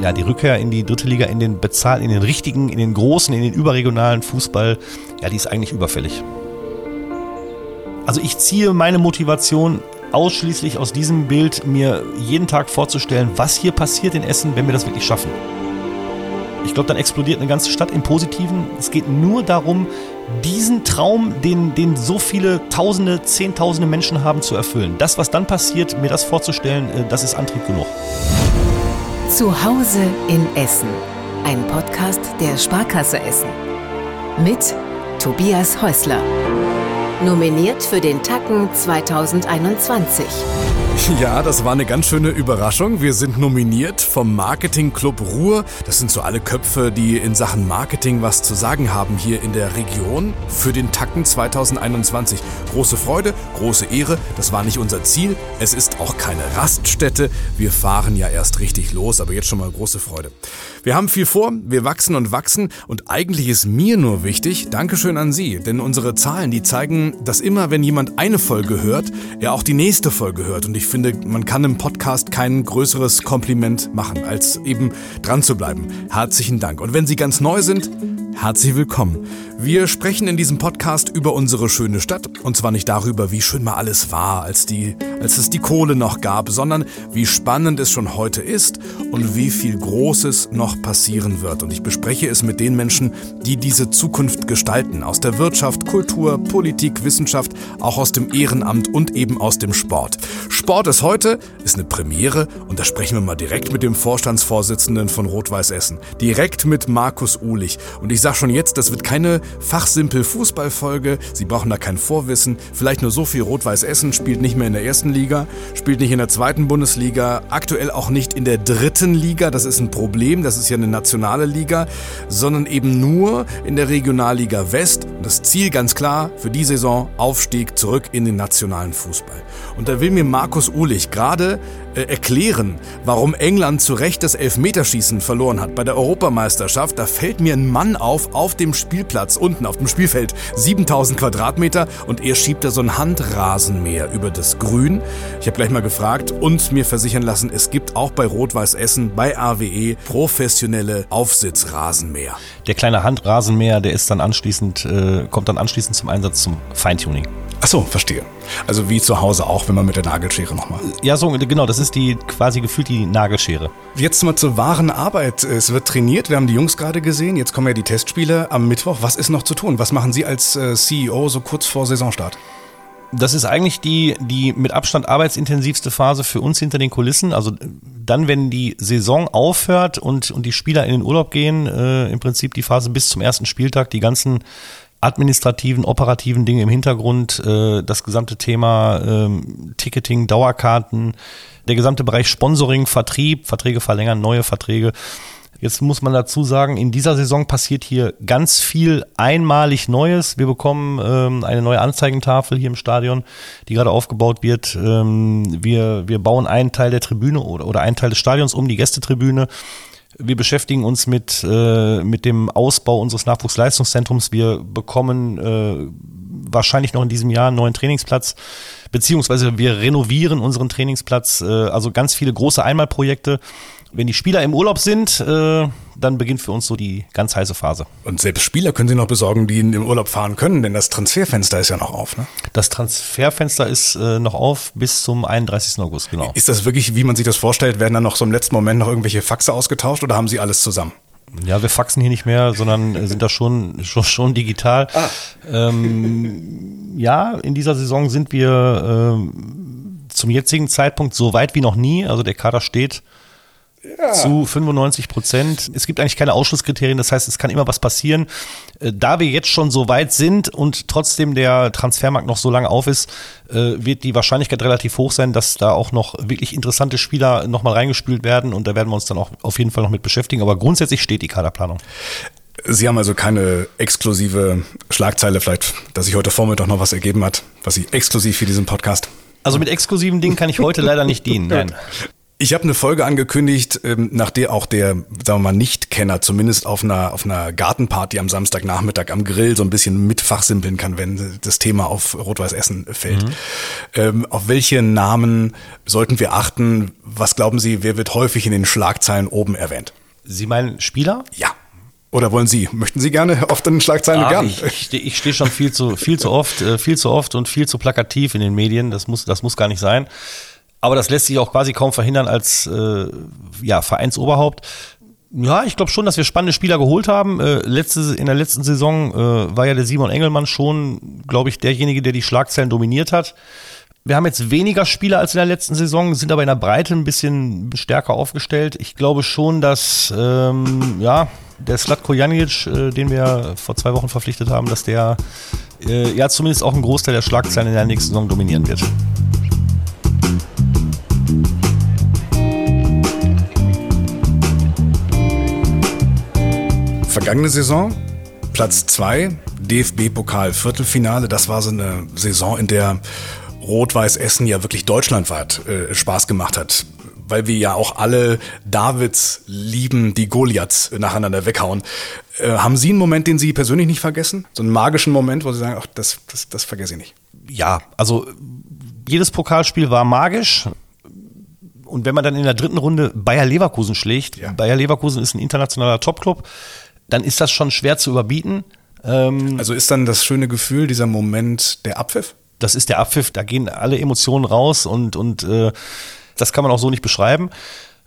ja, die Rückkehr in die dritte Liga, in den bezahlten, in den richtigen, in den großen, in den überregionalen Fußball, ja, die ist eigentlich überfällig. Also ich ziehe meine Motivation ausschließlich aus diesem Bild, mir jeden Tag vorzustellen, was hier passiert in Essen, wenn wir das wirklich schaffen. Ich glaube, dann explodiert eine ganze Stadt im Positiven. Es geht nur darum, diesen Traum, den, den so viele Tausende, Zehntausende Menschen haben, zu erfüllen. Das, was dann passiert, mir das vorzustellen, äh, das ist Antrieb genug. Zu Hause in Essen. Ein Podcast der Sparkasse Essen. Mit Tobias Häusler. Nominiert für den Tacken 2021. Ja, das war eine ganz schöne Überraschung. Wir sind nominiert vom Marketing Club Ruhr. Das sind so alle Köpfe, die in Sachen Marketing was zu sagen haben hier in der Region für den Tacken 2021. Große Freude, große Ehre. Das war nicht unser Ziel. Es ist auch keine Raststätte. Wir fahren ja erst richtig los, aber jetzt schon mal große Freude. Wir haben viel vor, wir wachsen und wachsen und eigentlich ist mir nur wichtig, Dankeschön an Sie, denn unsere Zahlen, die zeigen, dass immer, wenn jemand eine Folge hört, er auch die nächste Folge hört. Und ich finde, man kann im Podcast kein größeres Kompliment machen, als eben dran zu bleiben. Herzlichen Dank. Und wenn Sie ganz neu sind, Herzlich willkommen. Wir sprechen in diesem Podcast über unsere schöne Stadt und zwar nicht darüber, wie schön mal alles war, als, die, als es die Kohle noch gab, sondern wie spannend es schon heute ist und wie viel Großes noch passieren wird. Und ich bespreche es mit den Menschen, die diese Zukunft gestalten, aus der Wirtschaft, Kultur, Politik, Wissenschaft, auch aus dem Ehrenamt und eben aus dem Sport. Sport ist heute, ist eine Premiere und da sprechen wir mal direkt mit dem Vorstandsvorsitzenden von Rot-Weiß Essen, direkt mit Markus Uhlich. Und ich sag schon jetzt, das wird keine fachsimpel Fußballfolge. Sie brauchen da kein Vorwissen. Vielleicht nur so viel Rot-Weiß Essen spielt nicht mehr in der ersten Liga, spielt nicht in der zweiten Bundesliga, aktuell auch nicht in der dritten Liga. Das ist ein Problem. Das ist ja eine nationale Liga, sondern eben nur in der Regionalliga West. Und das Ziel ganz klar für die Saison Aufstieg zurück in den nationalen Fußball. Und da will mir Markus Uhlich gerade äh, erklären, warum England zu Recht das Elfmeterschießen verloren hat bei der Europameisterschaft. Da fällt mir ein Mann auf auf dem Spielplatz unten auf dem Spielfeld 7000 Quadratmeter und er schiebt da so ein Handrasenmäher über das Grün. Ich habe gleich mal gefragt und mir versichern lassen, es gibt auch bei Rot-Weiß Essen bei AWE professionelle Aufsitzrasenmäher. Der kleine Handrasenmäher, der ist dann anschließend äh, kommt dann anschließend zum Einsatz zum Feintuning. Ach so, verstehe. Also wie zu Hause auch, wenn man mit der Nagelschere nochmal. Ja, so genau, das ist die quasi gefühlt die Nagelschere. Jetzt mal zur wahren Arbeit. Es wird trainiert, wir haben die Jungs gerade gesehen, jetzt kommen ja die Testspiele am Mittwoch. Was ist noch zu tun? Was machen Sie als äh, CEO so kurz vor Saisonstart? Das ist eigentlich die, die mit Abstand arbeitsintensivste Phase für uns hinter den Kulissen. Also dann, wenn die Saison aufhört und, und die Spieler in den Urlaub gehen, äh, im Prinzip die Phase bis zum ersten Spieltag, die ganzen administrativen, operativen Dinge im Hintergrund, äh, das gesamte Thema ähm, Ticketing, Dauerkarten, der gesamte Bereich Sponsoring, Vertrieb, Verträge verlängern, neue Verträge. Jetzt muss man dazu sagen, in dieser Saison passiert hier ganz viel einmalig Neues. Wir bekommen ähm, eine neue Anzeigentafel hier im Stadion, die gerade aufgebaut wird. Ähm, wir, wir bauen einen Teil der Tribüne oder, oder einen Teil des Stadions um, die Gästetribüne. Wir beschäftigen uns mit, äh, mit dem Ausbau unseres Nachwuchsleistungszentrums. Wir bekommen äh, wahrscheinlich noch in diesem Jahr einen neuen Trainingsplatz, beziehungsweise wir renovieren unseren Trainingsplatz. Äh, also ganz viele große Einmalprojekte. Wenn die Spieler im Urlaub sind, äh, dann beginnt für uns so die ganz heiße Phase. Und selbst Spieler können Sie noch besorgen, die in den Urlaub fahren können, denn das Transferfenster ist ja noch auf, ne? Das Transferfenster ist äh, noch auf bis zum 31. August, genau. Ist das wirklich, wie man sich das vorstellt, werden dann noch so im letzten Moment noch irgendwelche Faxe ausgetauscht oder haben Sie alles zusammen? Ja, wir faxen hier nicht mehr, sondern sind da schon, schon, schon digital. Ah. Ähm, ja, in dieser Saison sind wir ähm, zum jetzigen Zeitpunkt so weit wie noch nie. Also der Kader steht ja. zu 95 Prozent. Es gibt eigentlich keine Ausschlusskriterien, das heißt, es kann immer was passieren. Äh, da wir jetzt schon so weit sind und trotzdem der Transfermarkt noch so lange auf ist, äh, wird die Wahrscheinlichkeit relativ hoch sein, dass da auch noch wirklich interessante Spieler nochmal reingespült werden und da werden wir uns dann auch auf jeden Fall noch mit beschäftigen. Aber grundsätzlich steht die Kaderplanung. Sie haben also keine exklusive Schlagzeile, vielleicht, dass sich heute Vormittag noch was ergeben hat, was Sie exklusiv für diesen Podcast. Also mit exklusiven Dingen kann ich heute leider nicht dienen. Nein. Ich habe eine Folge angekündigt, ähm, nach der auch der, sagen wir mal, Nicht-Kenner zumindest auf einer, auf einer Gartenparty am Samstagnachmittag am Grill so ein bisschen mitfachsimpeln kann, wenn das Thema auf Rot-Weiß Essen fällt. Mhm. Ähm, auf welche Namen sollten wir achten? Was glauben Sie, wer wird häufig in den Schlagzeilen oben erwähnt? Sie meinen Spieler? Ja. Oder wollen Sie? Möchten Sie gerne auf den Schlagzeilen ah, gern? Ich, ich, ich stehe schon viel zu, viel zu oft, äh, viel zu oft und viel zu plakativ in den Medien. Das muss, das muss gar nicht sein. Aber das lässt sich auch quasi kaum verhindern als äh, ja, Vereinsoberhaupt. Ja, ich glaube schon, dass wir spannende Spieler geholt haben. Äh, letzte, in der letzten Saison äh, war ja der Simon Engelmann schon, glaube ich, derjenige, der die Schlagzeilen dominiert hat. Wir haben jetzt weniger Spieler als in der letzten Saison, sind aber in der Breite ein bisschen stärker aufgestellt. Ich glaube schon, dass ähm, ja, der Slatko Janic, äh, den wir vor zwei Wochen verpflichtet haben, dass der äh, ja zumindest auch einen Großteil der Schlagzeilen in der nächsten Saison dominieren wird. Vergangene Saison, Platz 2, DFB-Pokal Viertelfinale. Das war so eine Saison, in der Rot-Weiß Essen ja wirklich deutschlandweit äh, Spaß gemacht hat. Weil wir ja auch alle Davids lieben, die Goliaths nacheinander weghauen. Äh, haben Sie einen Moment, den Sie persönlich nicht vergessen? So einen magischen Moment, wo Sie sagen, ach, das, das, das vergesse ich nicht. Ja, also jedes Pokalspiel war magisch. Und wenn man dann in der dritten Runde Bayer Leverkusen schlägt, ja. Bayer Leverkusen ist ein internationaler Topclub, dann ist das schon schwer zu überbieten. Ähm, also ist dann das schöne Gefühl, dieser Moment der Abpfiff? Das ist der Abpfiff, da gehen alle Emotionen raus und, und äh, das kann man auch so nicht beschreiben,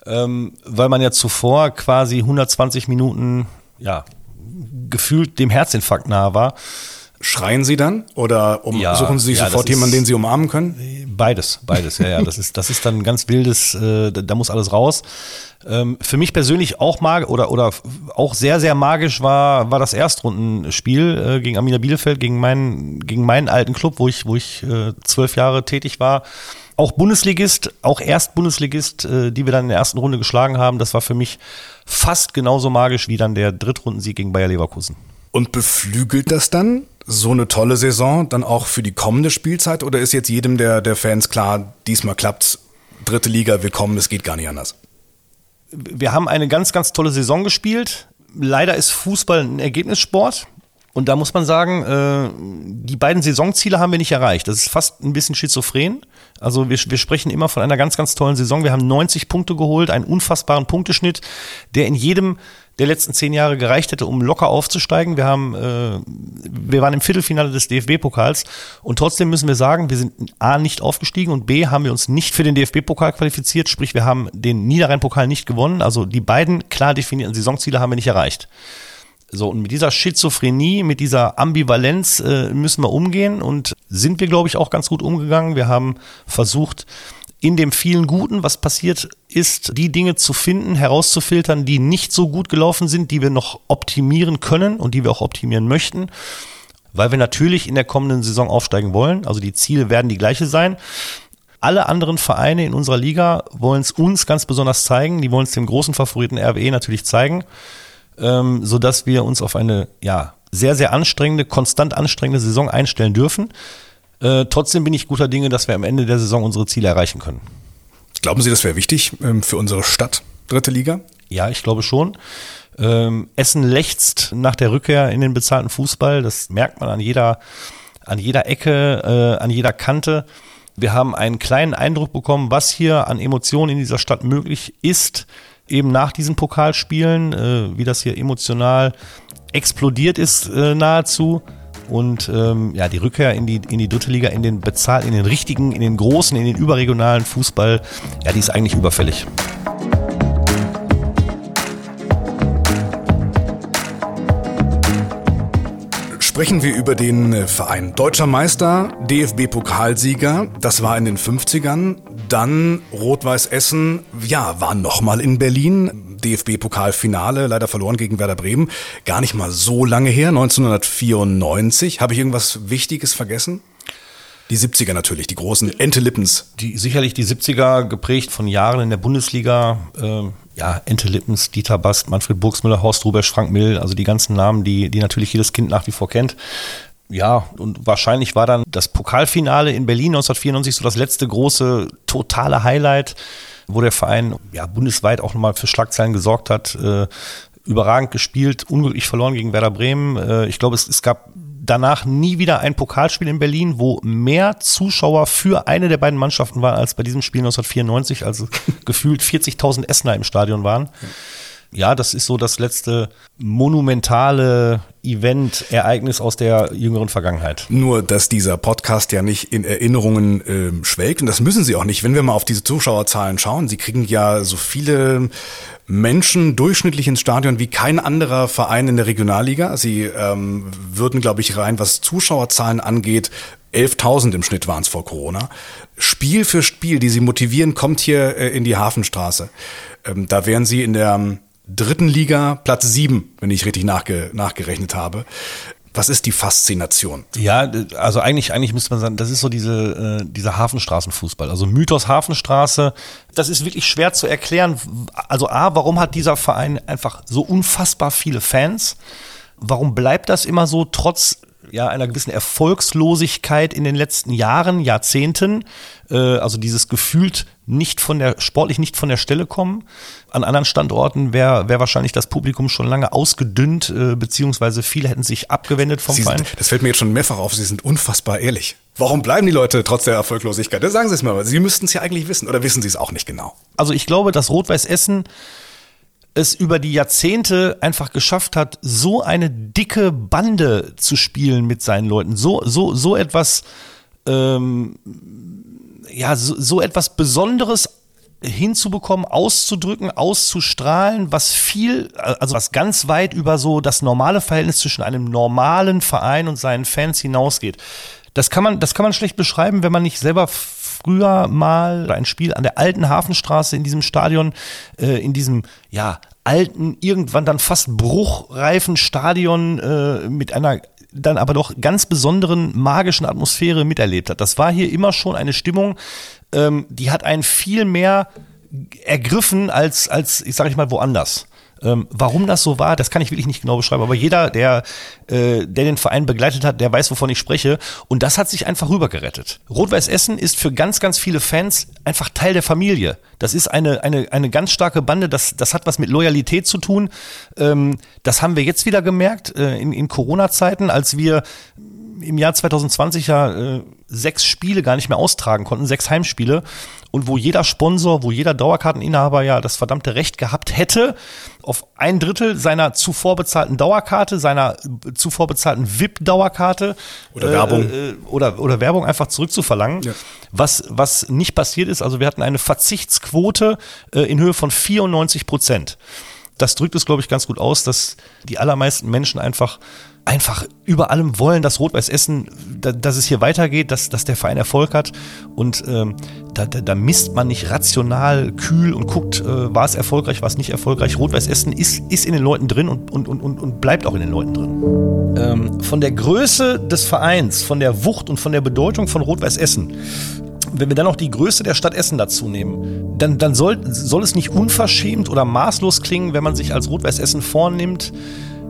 ähm, weil man ja zuvor quasi 120 Minuten ja, gefühlt dem Herzinfarkt nahe war. Schreien Sie dann oder um, ja, suchen Sie sich ja, sofort jemanden, den Sie umarmen können? Beides, beides, ja, ja. Das ist, das ist dann ganz wildes, äh, da muss alles raus. Ähm, für mich persönlich auch mag oder, oder auch sehr, sehr magisch war, war das Erstrundenspiel äh, gegen Amina Bielefeld, gegen meinen, gegen meinen alten Club, wo ich, wo ich äh, zwölf Jahre tätig war. Auch Bundesligist, auch Erstbundesligist, äh, die wir dann in der ersten Runde geschlagen haben. Das war für mich fast genauso magisch wie dann der Drittrundensieg gegen Bayer Leverkusen. Und beflügelt das dann so eine tolle Saison dann auch für die kommende Spielzeit oder ist jetzt jedem der, der Fans klar, diesmal klappt's, dritte Liga, willkommen, es geht gar nicht anders? Wir haben eine ganz, ganz tolle Saison gespielt. Leider ist Fußball ein Ergebnissport. Und da muss man sagen, äh, die beiden Saisonziele haben wir nicht erreicht. Das ist fast ein bisschen schizophren. Also wir, wir sprechen immer von einer ganz, ganz tollen Saison. Wir haben 90 Punkte geholt, einen unfassbaren Punkteschnitt, der in jedem der letzten zehn Jahre gereicht hätte, um locker aufzusteigen. Wir haben, äh, wir waren im Viertelfinale des DFB-Pokals und trotzdem müssen wir sagen, wir sind A nicht aufgestiegen und B haben wir uns nicht für den DFB-Pokal qualifiziert, sprich wir haben den Niederrhein-Pokal nicht gewonnen. Also die beiden klar definierten Saisonziele haben wir nicht erreicht. So, und mit dieser Schizophrenie, mit dieser Ambivalenz äh, müssen wir umgehen und sind wir, glaube ich, auch ganz gut umgegangen. Wir haben versucht, in dem vielen Guten, was passiert ist, die Dinge zu finden, herauszufiltern, die nicht so gut gelaufen sind, die wir noch optimieren können und die wir auch optimieren möchten, weil wir natürlich in der kommenden Saison aufsteigen wollen. Also die Ziele werden die gleiche sein. Alle anderen Vereine in unserer Liga wollen es uns ganz besonders zeigen. Die wollen es dem großen Favoriten RWE natürlich zeigen, ähm, sodass wir uns auf eine ja, sehr, sehr anstrengende, konstant anstrengende Saison einstellen dürfen. Äh, trotzdem bin ich guter Dinge, dass wir am Ende der Saison unsere Ziele erreichen können. Glauben Sie, das wäre wichtig ähm, für unsere Stadt, dritte Liga? Ja, ich glaube schon. Ähm, Essen lechzt nach der Rückkehr in den bezahlten Fußball. Das merkt man an jeder, an jeder Ecke, äh, an jeder Kante. Wir haben einen kleinen Eindruck bekommen, was hier an Emotionen in dieser Stadt möglich ist, eben nach diesen Pokalspielen, äh, wie das hier emotional explodiert ist äh, nahezu. Und ähm, ja, die Rückkehr in die, in die dritte Liga, in den bezahlt, in den richtigen, in den großen, in den überregionalen Fußball, ja, die ist eigentlich überfällig. Sprechen wir über den äh, Verein. Deutscher Meister, DFB-Pokalsieger, das war in den 50ern. Dann Rot-Weiß Essen, ja, war nochmal in Berlin. DFB-Pokalfinale, leider verloren gegen Werder Bremen. Gar nicht mal so lange her, 1994. Habe ich irgendwas Wichtiges vergessen? Die 70er natürlich, die großen Ente Lippens. Die, sicherlich die 70er, geprägt von Jahren in der Bundesliga. Äh, ja, Ente Lippens, Dieter Bast, Manfred Burgsmüller, Horst Rubesch, Frank Mill, also die ganzen Namen, die, die natürlich jedes Kind nach wie vor kennt. Ja, und wahrscheinlich war dann das Pokalfinale in Berlin 1994 so das letzte große totale Highlight wo der Verein ja bundesweit auch nochmal für Schlagzeilen gesorgt hat. Äh, überragend gespielt, unglücklich verloren gegen Werder Bremen. Äh, ich glaube, es, es gab danach nie wieder ein Pokalspiel in Berlin, wo mehr Zuschauer für eine der beiden Mannschaften waren als bei diesem Spiel 1994, also gefühlt 40.000 Essener im Stadion waren. Ja, das ist so das letzte monumentale Event, Ereignis aus der jüngeren Vergangenheit. Nur, dass dieser Podcast ja nicht in Erinnerungen äh, schwelgt und das müssen sie auch nicht. Wenn wir mal auf diese Zuschauerzahlen schauen, sie kriegen ja so viele Menschen durchschnittlich ins Stadion wie kein anderer Verein in der Regionalliga. Sie ähm, würden, glaube ich, rein, was Zuschauerzahlen angeht, 11.000 im Schnitt waren es vor Corona. Spiel für Spiel, die sie motivieren, kommt hier äh, in die Hafenstraße. Ähm, da wären sie in der ähm, dritten Liga Platz sieben, wenn ich richtig nachge nachgerechnet habe. Was ist die Faszination? Ja, also eigentlich, eigentlich müsste man sagen, das ist so diese, äh, dieser Hafenstraßenfußball. Also Mythos Hafenstraße, das ist wirklich schwer zu erklären. Also A, warum hat dieser Verein einfach so unfassbar viele Fans? Warum bleibt das immer so, trotz ja, einer gewissen Erfolgslosigkeit in den letzten Jahren, Jahrzehnten, äh, also dieses gefühlt nicht von der, sportlich nicht von der Stelle kommen. An anderen Standorten wäre wär wahrscheinlich das Publikum schon lange ausgedünnt, äh, beziehungsweise viele hätten sich abgewendet vom Sie Verein. Sind, das fällt mir jetzt schon mehrfach auf, Sie sind unfassbar ehrlich. Warum bleiben die Leute trotz der Erfolglosigkeit? Das sagen Sie es mal, Sie müssten es ja eigentlich wissen, oder wissen Sie es auch nicht genau? Also ich glaube, dass Rot-Weiß Essen es über die Jahrzehnte einfach geschafft hat, so eine dicke Bande zu spielen mit seinen Leuten, so so so etwas ähm, ja so, so etwas Besonderes hinzubekommen, auszudrücken, auszustrahlen, was viel, also was ganz weit über so das normale Verhältnis zwischen einem normalen Verein und seinen Fans hinausgeht. Das kann man, das kann man schlecht beschreiben, wenn man nicht selber früher mal ein Spiel an der alten Hafenstraße in diesem Stadion, äh, in diesem, ja, alten, irgendwann dann fast bruchreifen Stadion äh, mit einer dann aber doch ganz besonderen magischen Atmosphäre miterlebt hat. Das war hier immer schon eine Stimmung, ähm, die hat einen viel mehr ergriffen als, als ich sage ich mal, woanders. Ähm, warum das so war, das kann ich wirklich nicht genau beschreiben. Aber jeder, der, äh, der den Verein begleitet hat, der weiß, wovon ich spreche. Und das hat sich einfach rübergerettet. Rot-Weiß Essen ist für ganz, ganz viele Fans einfach Teil der Familie. Das ist eine, eine, eine ganz starke Bande. Das, das hat was mit Loyalität zu tun. Ähm, das haben wir jetzt wieder gemerkt äh, in, in Corona-Zeiten, als wir im Jahr 2020 ja äh, sechs Spiele gar nicht mehr austragen konnten, sechs Heimspiele und wo jeder Sponsor, wo jeder Dauerkarteninhaber ja das verdammte Recht gehabt hätte, auf ein Drittel seiner zuvor bezahlten Dauerkarte, seiner zuvor bezahlten VIP-Dauerkarte oder Werbung äh, oder, oder Werbung einfach zurückzuverlangen. Ja. Was, was nicht passiert ist, also wir hatten eine Verzichtsquote äh, in Höhe von 94 Prozent. Das drückt es, glaube ich, ganz gut aus, dass die allermeisten Menschen einfach einfach über allem wollen, dass Rot-Weiß Essen, da, dass es hier weitergeht, dass, dass der Verein Erfolg hat. Und ähm, da, da, da misst man nicht rational, kühl und guckt, äh, war es erfolgreich, war es nicht erfolgreich. Rot-Weiß Essen ist, ist in den Leuten drin und, und, und, und bleibt auch in den Leuten drin. Ähm, von der Größe des Vereins, von der Wucht und von der Bedeutung von Rot-Weiß Essen wenn wir dann noch die Größe der Stadt Essen dazu nehmen, dann, dann soll, soll es nicht unverschämt oder maßlos klingen, wenn man sich als Rot-Weiß Essen vornimmt,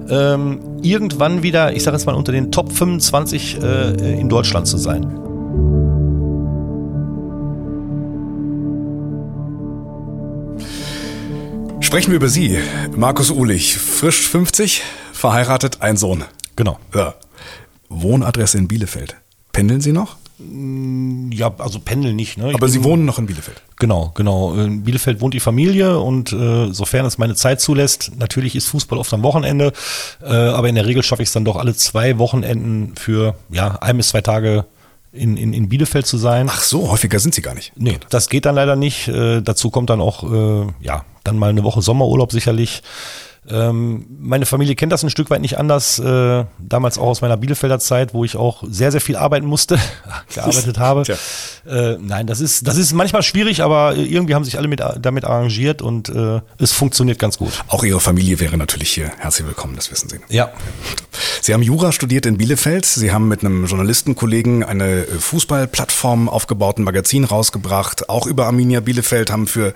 ähm, irgendwann wieder, ich sage jetzt mal, unter den Top 25 äh, in Deutschland zu sein. Sprechen wir über Sie. Markus Uhlich, frisch 50, verheiratet, ein Sohn. Genau. Ja. Wohnadresse in Bielefeld. Pendeln Sie noch? Ja, also pendeln nicht. Ne? Aber Sie wohnen noch in Bielefeld? Genau, genau. In Bielefeld wohnt die Familie und äh, sofern es meine Zeit zulässt, natürlich ist Fußball oft am Wochenende, äh, aber in der Regel schaffe ich es dann doch alle zwei Wochenenden für ja, ein bis zwei Tage in, in, in Bielefeld zu sein. Ach so, häufiger sind sie gar nicht. Nee, das geht dann leider nicht. Äh, dazu kommt dann auch, äh, ja, dann mal eine Woche Sommerurlaub sicherlich. Ähm, meine Familie kennt das ein Stück weit nicht anders. Äh, damals auch aus meiner Bielefelder Zeit, wo ich auch sehr, sehr viel arbeiten musste, gearbeitet habe. Äh, nein, das ist, das ist manchmal schwierig, aber irgendwie haben sich alle mit, damit arrangiert und äh, es funktioniert ganz gut. Auch Ihre Familie wäre natürlich hier herzlich willkommen, das wissen Sie. Ja. Sie haben Jura studiert in Bielefeld. Sie haben mit einem Journalistenkollegen eine Fußballplattform aufgebaut, ein Magazin rausgebracht, auch über Arminia Bielefeld, haben für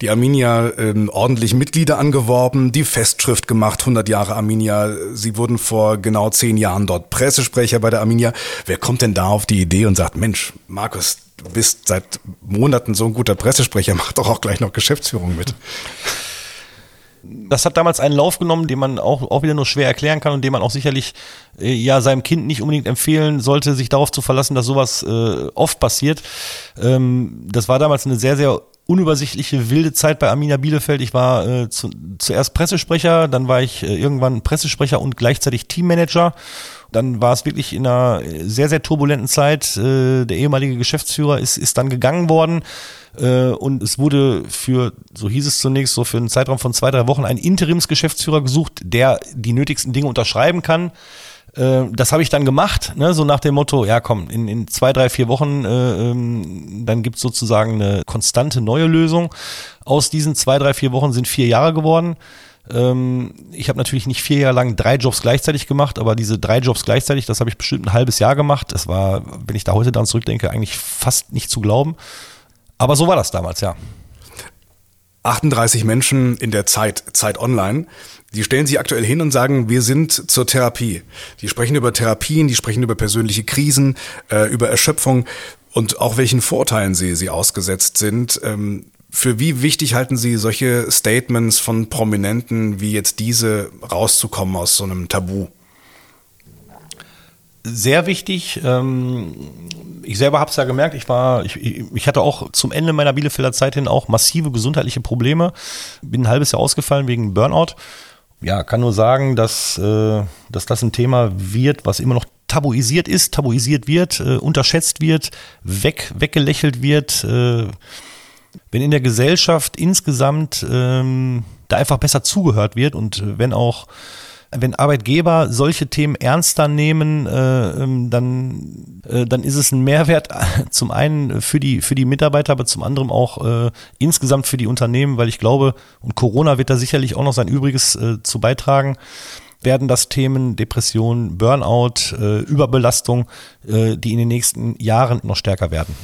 die Arminia äh, ordentlich Mitglieder angeworben, die fest Festschrift gemacht, 100 Jahre Arminia. Sie wurden vor genau zehn Jahren dort Pressesprecher bei der Arminia. Wer kommt denn da auf die Idee und sagt, Mensch, Markus, du bist seit Monaten so ein guter Pressesprecher, mach doch auch gleich noch Geschäftsführung mit. Das hat damals einen Lauf genommen, den man auch, auch wieder nur schwer erklären kann und den man auch sicherlich äh, ja seinem Kind nicht unbedingt empfehlen sollte, sich darauf zu verlassen, dass sowas äh, oft passiert. Ähm, das war damals eine sehr, sehr unübersichtliche, wilde Zeit bei Arminia Bielefeld. Ich war äh, zu, zuerst Pressesprecher, dann war ich äh, irgendwann Pressesprecher und gleichzeitig Teammanager. Dann war es wirklich in einer sehr, sehr turbulenten Zeit. Äh, der ehemalige Geschäftsführer ist, ist dann gegangen worden. Äh, und es wurde für, so hieß es zunächst, so für einen Zeitraum von zwei, drei Wochen ein Interimsgeschäftsführer gesucht, der die nötigsten Dinge unterschreiben kann. Äh, das habe ich dann gemacht, ne, so nach dem Motto, ja komm, in, in zwei, drei, vier Wochen, äh, ähm, dann gibt's sozusagen eine konstante neue Lösung. Aus diesen zwei, drei, vier Wochen sind vier Jahre geworden. Ähm, ich habe natürlich nicht vier Jahre lang drei Jobs gleichzeitig gemacht, aber diese drei Jobs gleichzeitig, das habe ich bestimmt ein halbes Jahr gemacht. Das war, wenn ich da heute dran zurückdenke, eigentlich fast nicht zu glauben. Aber so war das damals, ja. 38 Menschen in der Zeit, Zeit Online, die stellen sich aktuell hin und sagen, wir sind zur Therapie. Die sprechen über Therapien, die sprechen über persönliche Krisen, äh, über Erschöpfung und auch welchen Vorteilen sie, sie ausgesetzt sind. Ähm, für wie wichtig halten Sie solche Statements von Prominenten wie jetzt diese rauszukommen aus so einem Tabu? Sehr wichtig. Ähm, ich selber habe es ja gemerkt, ich war, ich, ich hatte auch zum Ende meiner Bielefelder Zeit hin auch massive gesundheitliche Probleme. Bin ein halbes Jahr ausgefallen wegen Burnout. Ja, kann nur sagen, dass, äh, dass das ein Thema wird, was immer noch tabuisiert ist, tabuisiert wird, äh, unterschätzt wird, weg, weggelächelt wird. Äh, wenn in der Gesellschaft insgesamt ähm, da einfach besser zugehört wird und äh, wenn auch wenn Arbeitgeber solche Themen ernster nehmen, äh, ähm, dann, äh, dann ist es ein Mehrwert zum einen für die, für die Mitarbeiter, aber zum anderen auch äh, insgesamt für die Unternehmen, weil ich glaube, und Corona wird da sicherlich auch noch sein Übriges äh, zu beitragen, werden das Themen Depression, Burnout, äh, Überbelastung, äh, die in den nächsten Jahren noch stärker werden.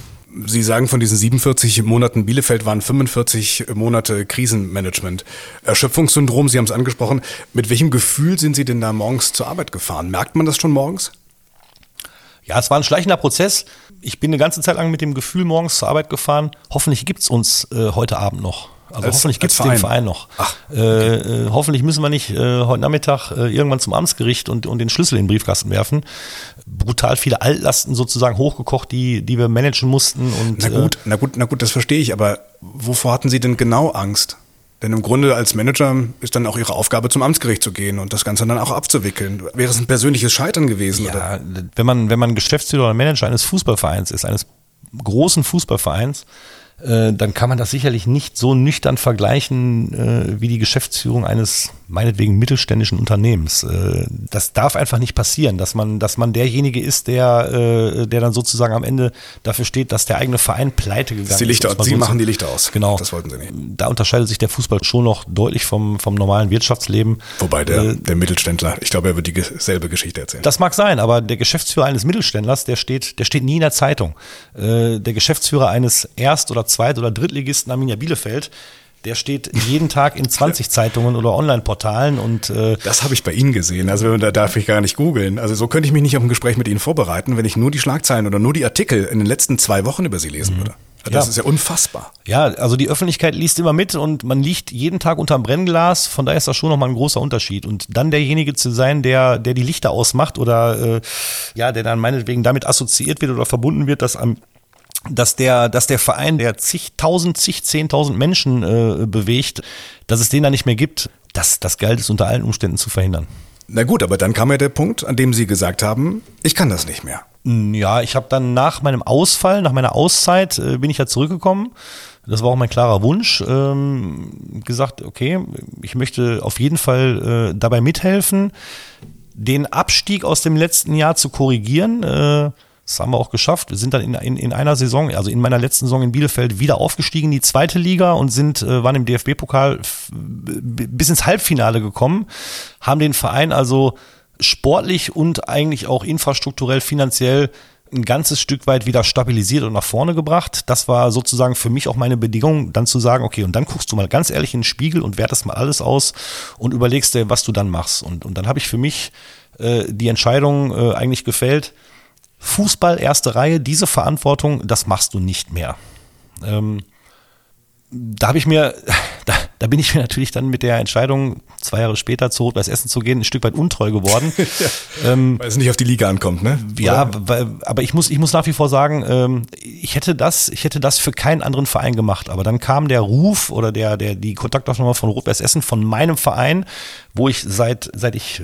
Sie sagen, von diesen 47 Monaten Bielefeld waren 45 Monate Krisenmanagement. Erschöpfungssyndrom, Sie haben es angesprochen. Mit welchem Gefühl sind Sie denn da morgens zur Arbeit gefahren? Merkt man das schon morgens? Ja, es war ein schleichender Prozess. Ich bin eine ganze Zeit lang mit dem Gefühl morgens zur Arbeit gefahren. Hoffentlich gibt's uns äh, heute Abend noch. Also als, hoffentlich gibt es den Verein noch. Ach, okay. äh, äh, hoffentlich müssen wir nicht äh, heute Nachmittag äh, irgendwann zum Amtsgericht und, und den Schlüssel in den Briefkasten werfen. Brutal viele Altlasten sozusagen hochgekocht, die, die wir managen mussten. Und, na gut, äh, na gut, na gut, das verstehe ich, aber wovor hatten Sie denn genau Angst? Denn im Grunde als Manager ist dann auch Ihre Aufgabe, zum Amtsgericht zu gehen und das Ganze dann auch abzuwickeln. Wäre es ein persönliches Scheitern gewesen? Ja, oder? wenn man, wenn man Geschäftsführer oder Manager eines Fußballvereins ist, eines großen Fußballvereins, äh, dann kann man das sicherlich nicht so nüchtern vergleichen äh, wie die Geschäftsführung eines meinetwegen mittelständischen Unternehmens. Äh, das darf einfach nicht passieren, dass man, dass man derjenige ist, der, äh, der dann sozusagen am Ende dafür steht, dass der eigene Verein pleite gegangen ist. Die Lichter, ist. Sie so machen die Lichter aus. Genau. Das wollten Sie nicht. Da unterscheidet sich der Fußball schon noch deutlich vom, vom normalen Wirtschaftsleben. Wobei der, äh, der Mittelständler, ich glaube, er wird dieselbe Geschichte erzählen. Das mag sein, aber der Geschäftsführer eines Mittelständlers, der steht, der steht nie in der Zeitung. Äh, der Geschäftsführer eines Erst- oder Zweit- oder Drittligisten Arminia Bielefeld, der steht jeden Tag in 20 Zeitungen oder Online-Portalen und äh das habe ich bei Ihnen gesehen. Also da darf ich gar nicht googeln. Also so könnte ich mich nicht auf ein Gespräch mit Ihnen vorbereiten, wenn ich nur die Schlagzeilen oder nur die Artikel in den letzten zwei Wochen über Sie lesen mhm. würde. Das ja. ist ja unfassbar. Ja, also die Öffentlichkeit liest immer mit und man liegt jeden Tag unterm Brennglas. Von daher ist das schon nochmal ein großer Unterschied. Und dann derjenige zu sein, der, der die Lichter ausmacht oder äh, ja, der dann meinetwegen damit assoziiert wird oder verbunden wird, dass am dass der, dass der Verein, der zigtausend, zig, zehntausend Menschen äh, bewegt, dass es den da nicht mehr gibt, das, das galt es unter allen Umständen zu verhindern. Na gut, aber dann kam ja der Punkt, an dem Sie gesagt haben, ich kann das nicht mehr. Ja, ich habe dann nach meinem Ausfall, nach meiner Auszeit, äh, bin ich ja zurückgekommen. Das war auch mein klarer Wunsch. Ähm, gesagt, okay, ich möchte auf jeden Fall äh, dabei mithelfen, den Abstieg aus dem letzten Jahr zu korrigieren. Äh, das haben wir auch geschafft. Wir sind dann in, in, in einer Saison, also in meiner letzten Saison in Bielefeld, wieder aufgestiegen in die zweite Liga und sind, äh, waren im DFB-Pokal bis ins Halbfinale gekommen, haben den Verein also sportlich und eigentlich auch infrastrukturell, finanziell ein ganzes Stück weit wieder stabilisiert und nach vorne gebracht. Das war sozusagen für mich auch meine Bedingung, dann zu sagen, okay, und dann guckst du mal ganz ehrlich in den Spiegel und wertest mal alles aus und überlegst dir, was du dann machst. Und, und dann habe ich für mich äh, die Entscheidung äh, eigentlich gefällt, Fußball, erste Reihe, diese Verantwortung, das machst du nicht mehr. Ähm, da habe ich mir, da, da bin ich mir natürlich dann mit der Entscheidung, zwei Jahre später zu Rot-Weiß Essen zu gehen, ein Stück weit untreu geworden. ja, ähm, weil es nicht auf die Liga ankommt, ne? Ja, weil, aber ich muss, ich muss nach wie vor sagen, ähm, ich hätte das, ich hätte das für keinen anderen Verein gemacht. Aber dann kam der Ruf oder der, der, die Kontaktaufnahme von Rot-Weiß Essen von meinem Verein, wo ich seit, seit ich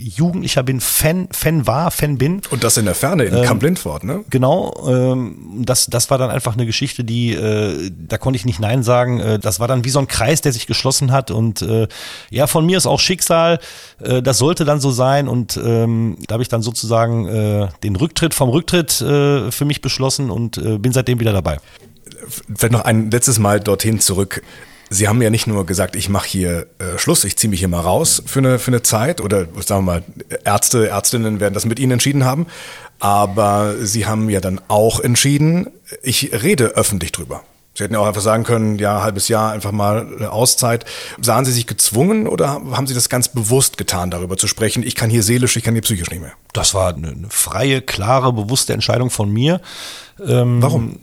Jugendlicher bin, Fan, Fan war, Fan bin. Und das in der Ferne, in ähm, Camp Lindford, ne? Genau, ähm, das, das war dann einfach eine Geschichte, die, äh, da konnte ich nicht Nein sagen. Äh, das war dann wie so ein Kreis, der sich geschlossen hat. Und äh, ja, von mir ist auch Schicksal, äh, das sollte dann so sein. Und ähm, da habe ich dann sozusagen äh, den Rücktritt vom Rücktritt äh, für mich beschlossen und äh, bin seitdem wieder dabei. Vielleicht noch ein letztes Mal dorthin zurück. Sie haben ja nicht nur gesagt, ich mache hier äh, Schluss, ich ziehe mich hier mal raus für eine, für eine Zeit oder sagen wir mal, Ärzte, Ärztinnen werden das mit Ihnen entschieden haben, aber Sie haben ja dann auch entschieden, ich rede öffentlich drüber. Sie hätten ja auch einfach sagen können, ja, halbes Jahr einfach mal eine Auszeit. Sahen Sie sich gezwungen oder haben Sie das ganz bewusst getan, darüber zu sprechen? Ich kann hier seelisch, ich kann hier psychisch nicht mehr. Das war eine, freie, klare, bewusste Entscheidung von mir. Ähm, Warum?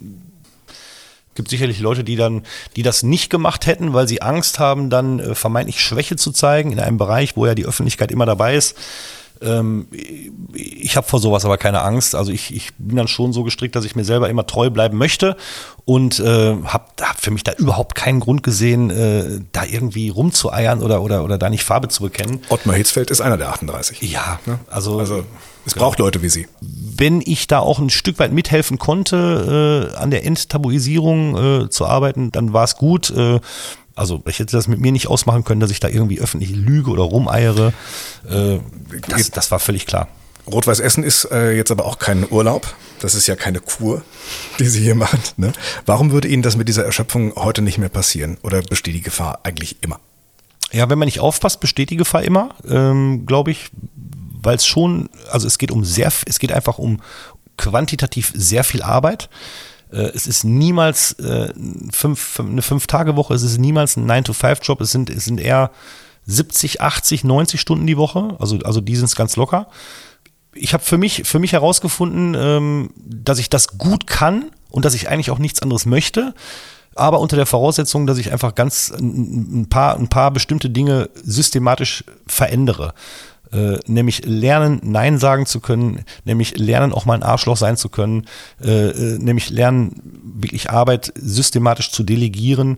Gibt sicherlich Leute, die dann, die das nicht gemacht hätten, weil sie Angst haben, dann äh, vermeintlich Schwäche zu zeigen in einem Bereich, wo ja die Öffentlichkeit immer dabei ist. Ähm, ich habe vor sowas aber keine Angst. Also ich, ich bin dann schon so gestrickt, dass ich mir selber immer treu bleiben möchte und äh, habe hab für mich da überhaupt keinen Grund gesehen, äh, da irgendwie rumzueiern oder, oder, oder da nicht Farbe zu bekennen. Ottmar Hitzfeld ist einer der 38. Ja, ne? also, also es genau. braucht Leute wie Sie. Wenn ich da auch ein Stück weit mithelfen konnte, äh, an der Enttabuisierung äh, zu arbeiten, dann war es gut. Also ich hätte das mit mir nicht ausmachen können, dass ich da irgendwie öffentlich lüge oder rumeiere. Äh, das, das war völlig klar. Rot-Weiß Essen ist äh, jetzt aber auch kein Urlaub. Das ist ja keine Kur, die Sie hier machen. Ne? Warum würde Ihnen das mit dieser Erschöpfung heute nicht mehr passieren? Oder besteht die Gefahr eigentlich immer? Ja, wenn man nicht aufpasst, besteht die Gefahr immer, ähm, glaube ich, weil es schon, also es geht um sehr, es geht einfach um quantitativ sehr viel Arbeit. Äh, es ist niemals äh, eine Fünf-Tage-Woche, es ist niemals ein 9-to-5-Job, es sind, es sind eher 70, 80, 90 Stunden die Woche, also, also die sind es ganz locker. Ich habe für mich, für mich herausgefunden, ähm, dass ich das gut kann und dass ich eigentlich auch nichts anderes möchte aber unter der Voraussetzung, dass ich einfach ganz ein paar, ein paar bestimmte Dinge systematisch verändere. Äh, nämlich lernen, Nein sagen zu können, nämlich lernen, auch mal ein Arschloch sein zu können, äh, äh, nämlich lernen, wirklich Arbeit systematisch zu delegieren,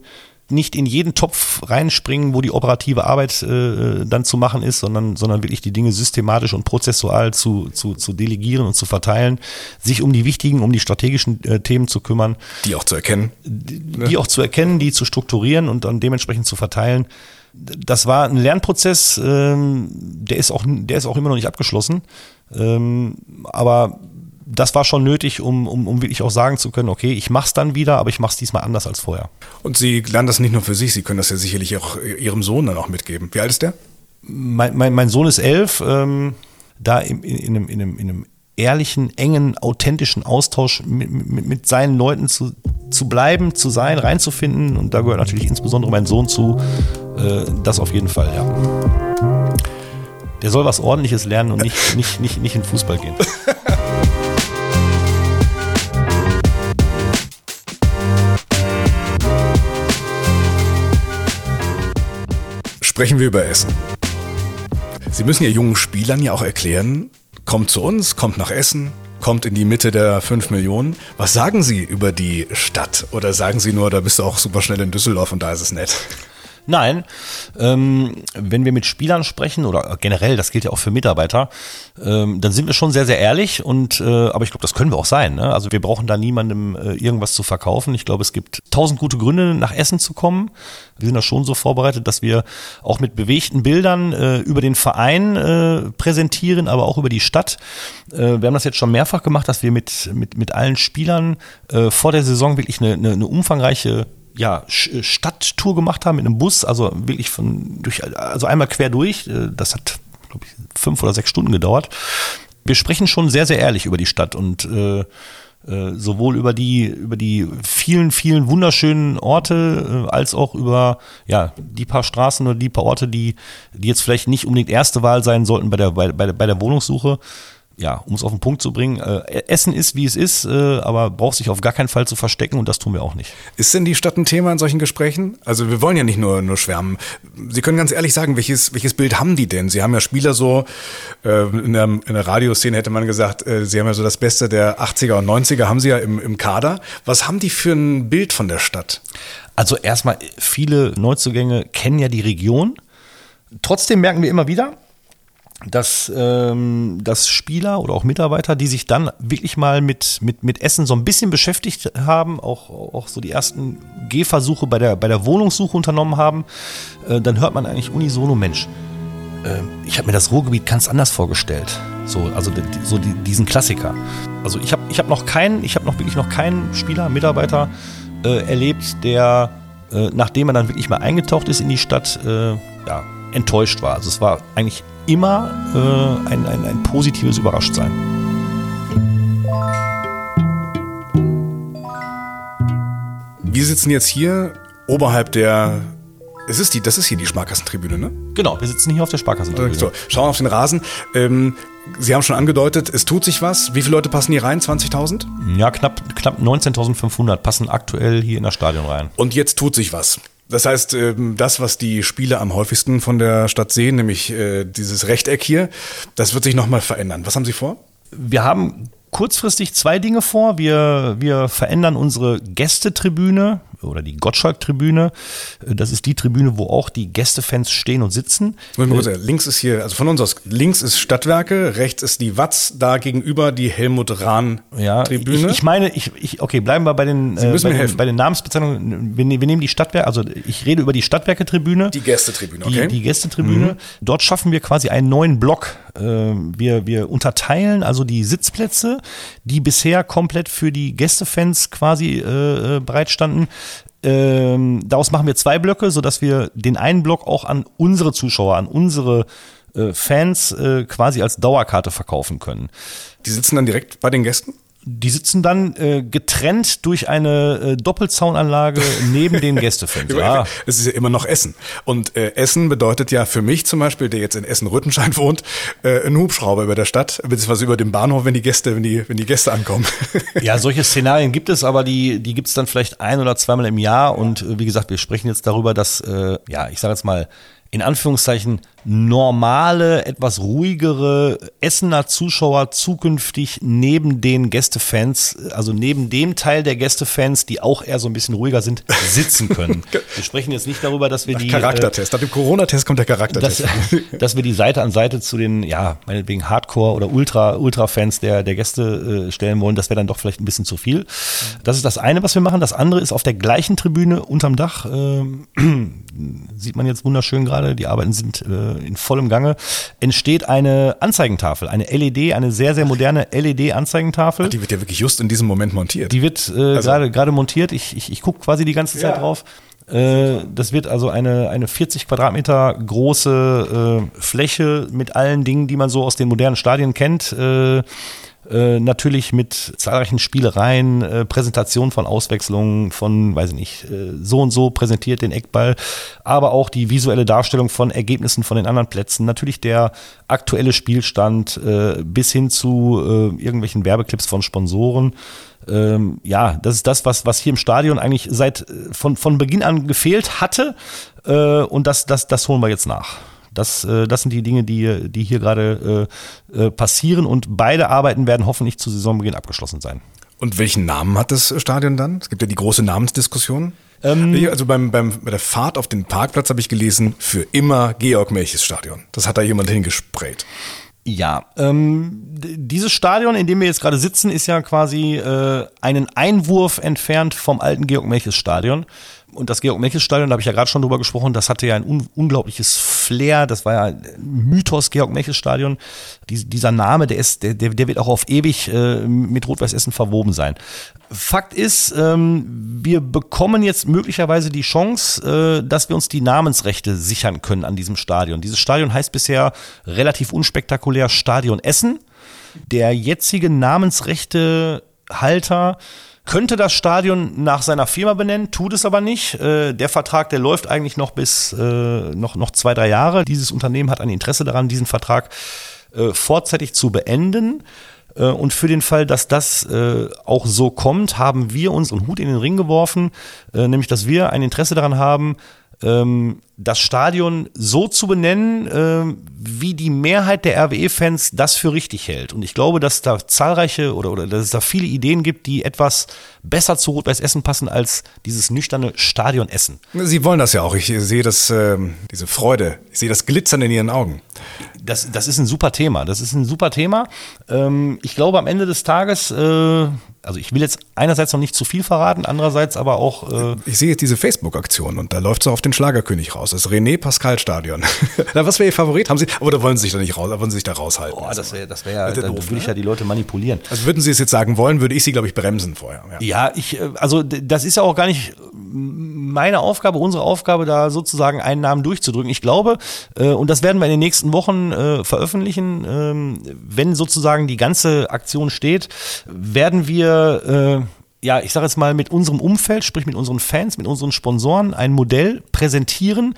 nicht in jeden Topf reinspringen, wo die operative Arbeit äh, dann zu machen ist, sondern, sondern wirklich die Dinge systematisch und prozessual zu, zu, zu delegieren und zu verteilen, sich um die wichtigen, um die strategischen äh, Themen zu kümmern. Die auch zu erkennen. Die, die auch zu erkennen, die zu strukturieren und dann dementsprechend zu verteilen das war ein Lernprozess, ähm, der ist auch, der ist auch immer noch nicht abgeschlossen. Ähm, aber das war schon nötig, um, um, um wirklich auch sagen zu können, okay, ich mach's dann wieder, aber ich mach's diesmal anders als vorher. Und Sie lernen das nicht nur für sich, Sie können das ja sicherlich auch Ihrem Sohn dann auch mitgeben. Wie alt ist der? Mein, mein, mein Sohn ist elf, ähm, da in, in, in, einem, in, einem, in einem ehrlichen, engen, authentischen Austausch mit, mit, mit seinen Leuten zu, zu bleiben, zu sein, reinzufinden. Und da gehört natürlich insbesondere mein Sohn zu. Äh, das auf jeden Fall, ja. Der soll was ordentliches lernen und nicht, nicht, nicht, nicht in Fußball gehen. Sprechen wir über Essen. Sie müssen ja jungen Spielern ja auch erklären, kommt zu uns, kommt nach Essen, kommt in die Mitte der 5 Millionen. Was sagen Sie über die Stadt? Oder sagen Sie nur, da bist du auch super schnell in Düsseldorf und da ist es nett? Nein, ähm, wenn wir mit Spielern sprechen oder generell, das gilt ja auch für Mitarbeiter, ähm, dann sind wir schon sehr, sehr ehrlich und äh, aber ich glaube, das können wir auch sein. Ne? Also wir brauchen da niemandem äh, irgendwas zu verkaufen. Ich glaube, es gibt tausend gute Gründe, nach Essen zu kommen. Wir sind da schon so vorbereitet, dass wir auch mit bewegten Bildern äh, über den Verein äh, präsentieren, aber auch über die Stadt. Äh, wir haben das jetzt schon mehrfach gemacht, dass wir mit, mit, mit allen Spielern äh, vor der Saison wirklich eine, eine, eine umfangreiche ja, äh, Stadttour gemacht haben mit einem Bus, also wirklich von durch, also einmal quer durch. Äh, das hat, glaube ich, fünf oder sechs Stunden gedauert. Wir sprechen schon sehr, sehr ehrlich über die Stadt und äh, äh, sowohl über die über die vielen vielen wunderschönen Orte als auch über ja die paar Straßen oder die paar Orte die die jetzt vielleicht nicht unbedingt erste Wahl sein sollten bei der bei, bei der Wohnungssuche ja, um es auf den Punkt zu bringen, äh, Essen ist, wie es ist, äh, aber braucht sich auf gar keinen Fall zu verstecken und das tun wir auch nicht. Ist denn die Stadt ein Thema in solchen Gesprächen? Also wir wollen ja nicht nur, nur schwärmen. Sie können ganz ehrlich sagen, welches, welches Bild haben die denn? Sie haben ja Spieler so, äh, in, der, in der Radioszene hätte man gesagt, äh, Sie haben ja so das Beste der 80er und 90er, haben Sie ja im, im Kader. Was haben die für ein Bild von der Stadt? Also erstmal, viele Neuzugänge kennen ja die Region. Trotzdem merken wir immer wieder, dass, ähm, dass Spieler oder auch Mitarbeiter, die sich dann wirklich mal mit, mit, mit Essen so ein bisschen beschäftigt haben, auch, auch so die ersten Gehversuche bei der, bei der Wohnungssuche unternommen haben, äh, dann hört man eigentlich unisono, Mensch, äh, ich habe mir das Ruhrgebiet ganz anders vorgestellt. So, also so die, diesen Klassiker. Also ich habe ich hab noch keinen, ich habe noch wirklich noch keinen Spieler, Mitarbeiter äh, erlebt, der, äh, nachdem er dann wirklich mal eingetaucht ist in die Stadt, äh, ja, enttäuscht war. Also es war eigentlich immer äh, ein, ein, ein positives Überraschtsein. Wir sitzen jetzt hier oberhalb der. Es ist die, das ist hier die Sparkassentribüne, ne? Genau, wir sitzen hier auf der Sparkassentribüne. So, schauen auf den Rasen. Ähm, Sie haben schon angedeutet, es tut sich was. Wie viele Leute passen hier rein? 20.000? Ja, knapp, knapp 19.500 passen aktuell hier in das Stadion rein. Und jetzt tut sich was. Das heißt, ähm, das, was die Spieler am häufigsten von der Stadt sehen, nämlich äh, dieses Rechteck hier, das wird sich nochmal verändern. Was haben Sie vor? Wir haben kurzfristig zwei Dinge vor. Wir, wir verändern unsere Gästetribüne oder die Gottschalk-Tribüne. Das ist die Tribüne, wo auch die Gästefans stehen und sitzen. Äh, links ist hier, also von uns aus, links ist Stadtwerke, rechts ist die Watz, da gegenüber die Helmut Rahn-Tribüne. Ja, ich, ich, meine, ich, ich, okay, bleiben wir bei den, äh, bei, den bei den Namensbezeichnungen. Wir, wir nehmen die Stadtwerke, also ich rede über die Stadtwerke-Tribüne. Die Gästetribüne, okay. Die, die Gästetribüne. Mhm. Dort schaffen wir quasi einen neuen Block. Ähm, wir, wir unterteilen also die Sitzplätze, die bisher komplett für die Gästefans quasi äh, äh bereitstanden, ähm, daraus machen wir zwei Blöcke, sodass wir den einen Block auch an unsere Zuschauer, an unsere äh, Fans äh, quasi als Dauerkarte verkaufen können. Die sitzen dann direkt bei den Gästen? Die sitzen dann äh, getrennt durch eine äh, Doppelzaunanlage neben den Gästefans. Ja. Es ist ja immer noch Essen. Und äh, Essen bedeutet ja für mich zum Beispiel, der jetzt in Essen-Rüttenschein wohnt, äh, ein Hubschrauber über der Stadt, beziehungsweise über den Bahnhof, wenn die Gäste, wenn die, wenn die Gäste ankommen. ja, solche Szenarien gibt es, aber die, die gibt es dann vielleicht ein oder zweimal im Jahr. Und äh, wie gesagt, wir sprechen jetzt darüber, dass, äh, ja, ich sage jetzt mal, in Anführungszeichen normale, etwas ruhigere Essener Zuschauer zukünftig neben den Gästefans, also neben dem Teil der Gästefans, die auch eher so ein bisschen ruhiger sind, sitzen können. wir sprechen jetzt nicht darüber, dass wir die Charaktertest. Nach dem Corona-Test kommt der Charaktertest. Dass, dass, wir die Seite an Seite zu den, ja, meinetwegen Hardcore oder Ultra, Ultra-Fans der, der Gäste äh, stellen wollen, das wäre dann doch vielleicht ein bisschen zu viel. Das ist das eine, was wir machen. Das andere ist auf der gleichen Tribüne unterm Dach, äh, sieht man jetzt wunderschön gerade, die Arbeiten sind äh, in vollem Gange, entsteht eine Anzeigentafel, eine LED, eine sehr, sehr moderne LED-Anzeigentafel. Die wird ja wirklich just in diesem Moment montiert. Die wird äh, also. gerade gerade montiert. Ich, ich, ich gucke quasi die ganze Zeit ja. drauf. Äh, das wird also eine, eine 40 Quadratmeter große äh, Fläche mit allen Dingen, die man so aus den modernen Stadien kennt. Äh, äh, natürlich mit zahlreichen Spielereien, äh, Präsentation von Auswechslungen, von, weiß ich nicht, äh, so und so präsentiert den Eckball, aber auch die visuelle Darstellung von Ergebnissen von den anderen Plätzen, natürlich der aktuelle Spielstand äh, bis hin zu äh, irgendwelchen Werbeclips von Sponsoren. Ähm, ja, das ist das, was, was hier im Stadion eigentlich seit von, von Beginn an gefehlt hatte. und das, das, das holen wir jetzt nach. Das, äh, das sind die Dinge, die, die hier gerade äh, äh, passieren und beide Arbeiten werden hoffentlich zu Saisonbeginn abgeschlossen sein. Und welchen Namen hat das Stadion dann? Es gibt ja die große Namensdiskussion. Ähm, also beim, beim, bei der Fahrt auf den Parkplatz habe ich gelesen, für immer Georg Melches Stadion. Das hat da jemand hingesprayt. Ja, ähm, dieses Stadion, in dem wir jetzt gerade sitzen, ist ja quasi äh, einen Einwurf entfernt vom alten Georg Melches Stadion. Und das Georg-Mechels-Stadion, da habe ich ja gerade schon drüber gesprochen, das hatte ja ein un unglaubliches Flair. Das war ja ein Mythos Georg-Mechels-Stadion. Die, dieser Name, der, ist, der, der wird auch auf ewig äh, mit Rot-Weiß Essen verwoben sein. Fakt ist, ähm, wir bekommen jetzt möglicherweise die Chance, äh, dass wir uns die Namensrechte sichern können an diesem Stadion. Dieses Stadion heißt bisher relativ unspektakulär Stadion Essen. Der jetzige Namensrechtehalter könnte das Stadion nach seiner Firma benennen, tut es aber nicht. Äh, der Vertrag, der läuft eigentlich noch bis äh, noch, noch zwei, drei Jahre. Dieses Unternehmen hat ein Interesse daran, diesen Vertrag äh, vorzeitig zu beenden. Äh, und für den Fall, dass das äh, auch so kommt, haben wir uns einen Hut in den Ring geworfen, nämlich dass wir ein Interesse daran haben, ähm, das Stadion so zu benennen, äh, wie die Mehrheit der RWE-Fans das für richtig hält. Und ich glaube, dass da zahlreiche oder, oder dass es da viele Ideen gibt, die etwas besser zu Rot-Weiß Essen passen als dieses nüchterne Stadion Essen. Sie wollen das ja auch. Ich sehe das, äh, diese Freude, ich sehe das Glitzern in Ihren Augen. Das, das ist ein super Thema. Das ist ein super Thema. Ähm, ich glaube, am Ende des Tages äh, also ich will jetzt einerseits noch nicht zu viel verraten, andererseits aber auch. Äh ich sehe jetzt diese Facebook-Aktion und da läuft es auf den Schlagerkönig raus. Das René Pascal Stadion. Na, was wäre Ihr Favorit? Haben Sie, oder wollen Sie sich da nicht raus, wollen Sie sich da raushalten? Oh, das wäre, das wäre ja, dann doof, würde ich ne? ja die Leute manipulieren. Also würden Sie es jetzt sagen wollen, würde ich Sie, glaube ich, bremsen vorher. Ja. ja, ich, äh, also das ist ja auch gar nicht meine Aufgabe, unsere Aufgabe, da sozusagen einen Namen durchzudrücken. Ich glaube, äh, und das werden wir in den nächsten Wochen äh, veröffentlichen, ähm, wenn sozusagen die ganze Aktion steht, werden wir äh, ja, ich sage jetzt mal, mit unserem Umfeld, sprich mit unseren Fans, mit unseren Sponsoren, ein Modell präsentieren,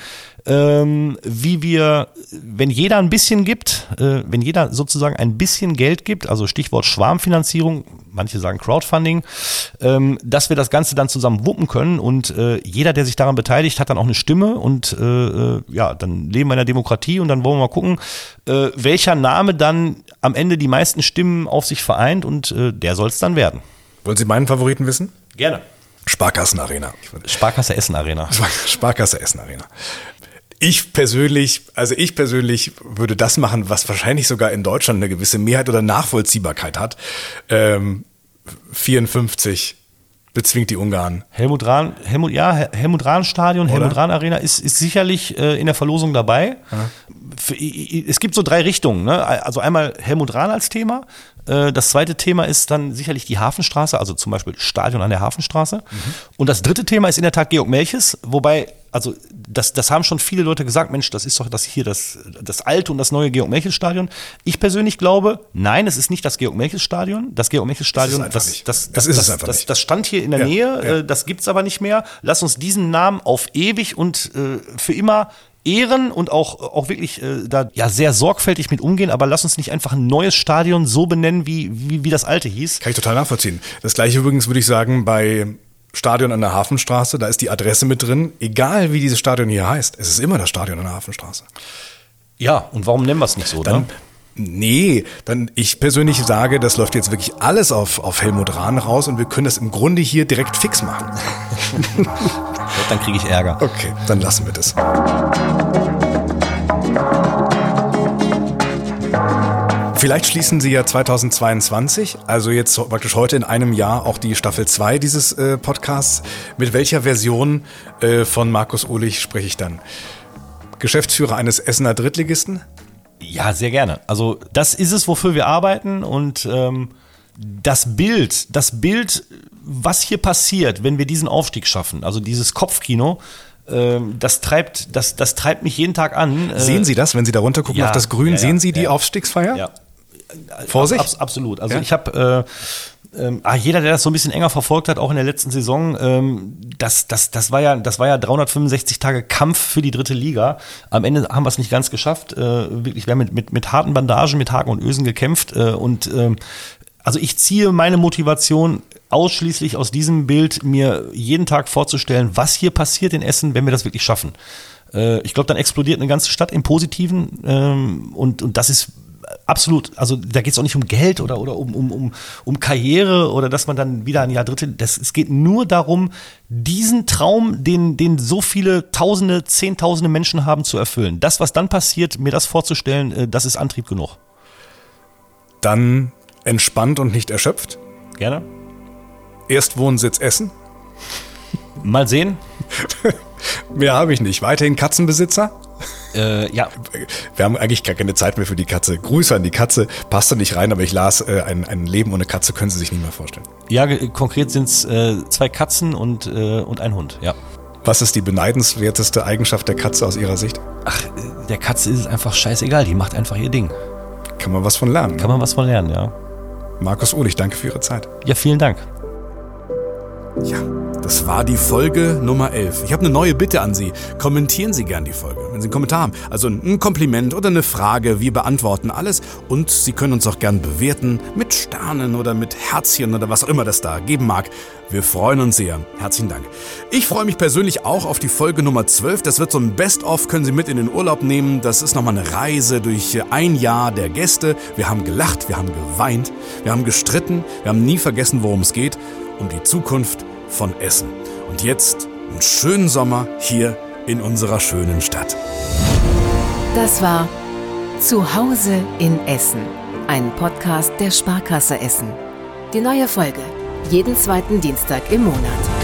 ähm, wie wir, wenn jeder ein bisschen gibt, äh, wenn jeder sozusagen ein bisschen Geld gibt, also Stichwort Schwarmfinanzierung, manche sagen Crowdfunding, ähm, dass wir das Ganze dann zusammen wuppen können und äh, jeder, der sich daran beteiligt, hat dann auch eine Stimme und äh, äh ja, dann leben wir in der Demokratie und dann wollen wir mal gucken, äh, welcher Name dann am Ende die meisten Stimmen auf sich vereint und äh, der soll es dann werden. Wollen Sie meinen Favoriten wissen? Gerne. Sparkassen Arena. Sparkasse Essen Arena. Sparkasse Essen Arena. Ich persönlich, also ich persönlich würde das machen, was wahrscheinlich sogar in Deutschland eine gewisse Mehrheit oder Nachvollziehbarkeit hat. Ähm, 54 bezwingt die Ungarn. Helmut Rahn, Helmut, ja, Helmut Rahn Stadion, Oder? Helmut Rahn Arena ist, ist sicherlich äh, in der Verlosung dabei. Ja. Es gibt so drei Richtungen. Ne? Also einmal Helmut Rahn als Thema. Äh, das zweite Thema ist dann sicherlich die Hafenstraße, also zum Beispiel Stadion an der Hafenstraße. Mhm. Und das dritte Thema ist in der Tat Georg Melches, wobei also das, das haben schon viele Leute gesagt, Mensch, das ist doch das hier das, das alte und das neue Georg-Melches-Stadion. Ich persönlich glaube, nein, es ist nicht das Georg-Melches-Stadion. Das Georg-Melches-Stadion, das, das, das, das, ist es einfach das, nicht. das stand hier in der ja, Nähe, ja. Äh, das gibt's aber nicht mehr. Lass uns diesen Namen auf ewig und äh, für immer ehren und auch, auch wirklich äh, da ja sehr sorgfältig mit umgehen, aber lass uns nicht einfach ein neues Stadion so benennen, wie, wie, wie das alte hieß. Kann ich total nachvollziehen. Das gleiche übrigens würde ich sagen bei Stadion an der Hafenstraße, da ist die Adresse mit drin. Egal wie dieses Stadion hier heißt, es ist immer das Stadion an der Hafenstraße. Ja, und warum nennen wir es nicht so, dann? Nee, dann ich persönlich sage, das läuft jetzt wirklich alles auf, auf Helmut Rahn raus und wir können das im Grunde hier direkt fix machen. dann kriege ich Ärger. Okay, dann lassen wir das. Vielleicht schließen Sie ja 2022, also jetzt praktisch heute in einem Jahr, auch die Staffel 2 dieses äh, Podcasts. Mit welcher Version äh, von Markus Uhlich spreche ich dann? Geschäftsführer eines Essener Drittligisten? Ja, sehr gerne. Also das ist es, wofür wir arbeiten und ähm, das Bild, das Bild, was hier passiert, wenn wir diesen Aufstieg schaffen, also dieses Kopfkino, ähm, das treibt, das, das treibt mich jeden Tag an. Äh, sehen Sie das, wenn Sie da runter gucken ja, auf das Grün? Ja, sehen Sie die ja, Aufstiegsfeier? Ja, Vorsicht? Ab, absolut. Also ja? ich habe äh, ähm, ah, jeder, der das so ein bisschen enger verfolgt hat, auch in der letzten Saison, ähm, das, das, das, war ja, das war ja 365 Tage Kampf für die dritte Liga. Am Ende haben wir es nicht ganz geschafft. Äh, wirklich, wir haben mit, mit, mit harten Bandagen, mit Haken und Ösen gekämpft. Äh, und äh, also ich ziehe meine Motivation ausschließlich aus diesem Bild, mir jeden Tag vorzustellen, was hier passiert in Essen, wenn wir das wirklich schaffen. Äh, ich glaube, dann explodiert eine ganze Stadt im Positiven ähm, und, und das ist absolut, also da geht es auch nicht um Geld oder, oder um, um, um, um Karriere oder dass man dann wieder ein Jahr Dritte. Das, es geht nur darum, diesen Traum, den, den so viele Tausende, Zehntausende Menschen haben, zu erfüllen. Das, was dann passiert, mir das vorzustellen, äh, das ist Antrieb genug. Dann entspannt und nicht erschöpft. Gerne. Erstwohnsitz Essen. Mal sehen. Mehr habe ich nicht. Weiterhin Katzenbesitzer. Äh, ja. Wir haben eigentlich gar keine Zeit mehr für die Katze. Grüße an die Katze. Passt da nicht rein, aber ich las, äh, ein, ein Leben ohne Katze können Sie sich nicht mehr vorstellen. Ja, konkret sind es äh, zwei Katzen und, äh, und ein Hund, ja. Was ist die beneidenswerteste Eigenschaft der Katze aus Ihrer Sicht? Ach, der Katze ist es einfach scheißegal. Die macht einfach ihr Ding. Kann man was von lernen. Kann ne? man was von lernen, ja. Markus Uhlich, danke für Ihre Zeit. Ja, vielen Dank. Ja. Das war die Folge Nummer 11. Ich habe eine neue Bitte an Sie. Kommentieren Sie gern die Folge, wenn Sie einen Kommentar haben. Also ein Kompliment oder eine Frage. Wir beantworten alles. Und Sie können uns auch gern bewerten mit Sternen oder mit Herzchen oder was auch immer das da geben mag. Wir freuen uns sehr. Herzlichen Dank. Ich freue mich persönlich auch auf die Folge Nummer 12. Das wird so ein Best-of, können Sie mit in den Urlaub nehmen. Das ist nochmal eine Reise durch ein Jahr der Gäste. Wir haben gelacht, wir haben geweint, wir haben gestritten, wir haben nie vergessen, worum es geht. Um die Zukunft von Essen. Und jetzt einen schönen Sommer hier in unserer schönen Stadt. Das war Zuhause in Essen, ein Podcast der Sparkasse Essen. Die neue Folge, jeden zweiten Dienstag im Monat.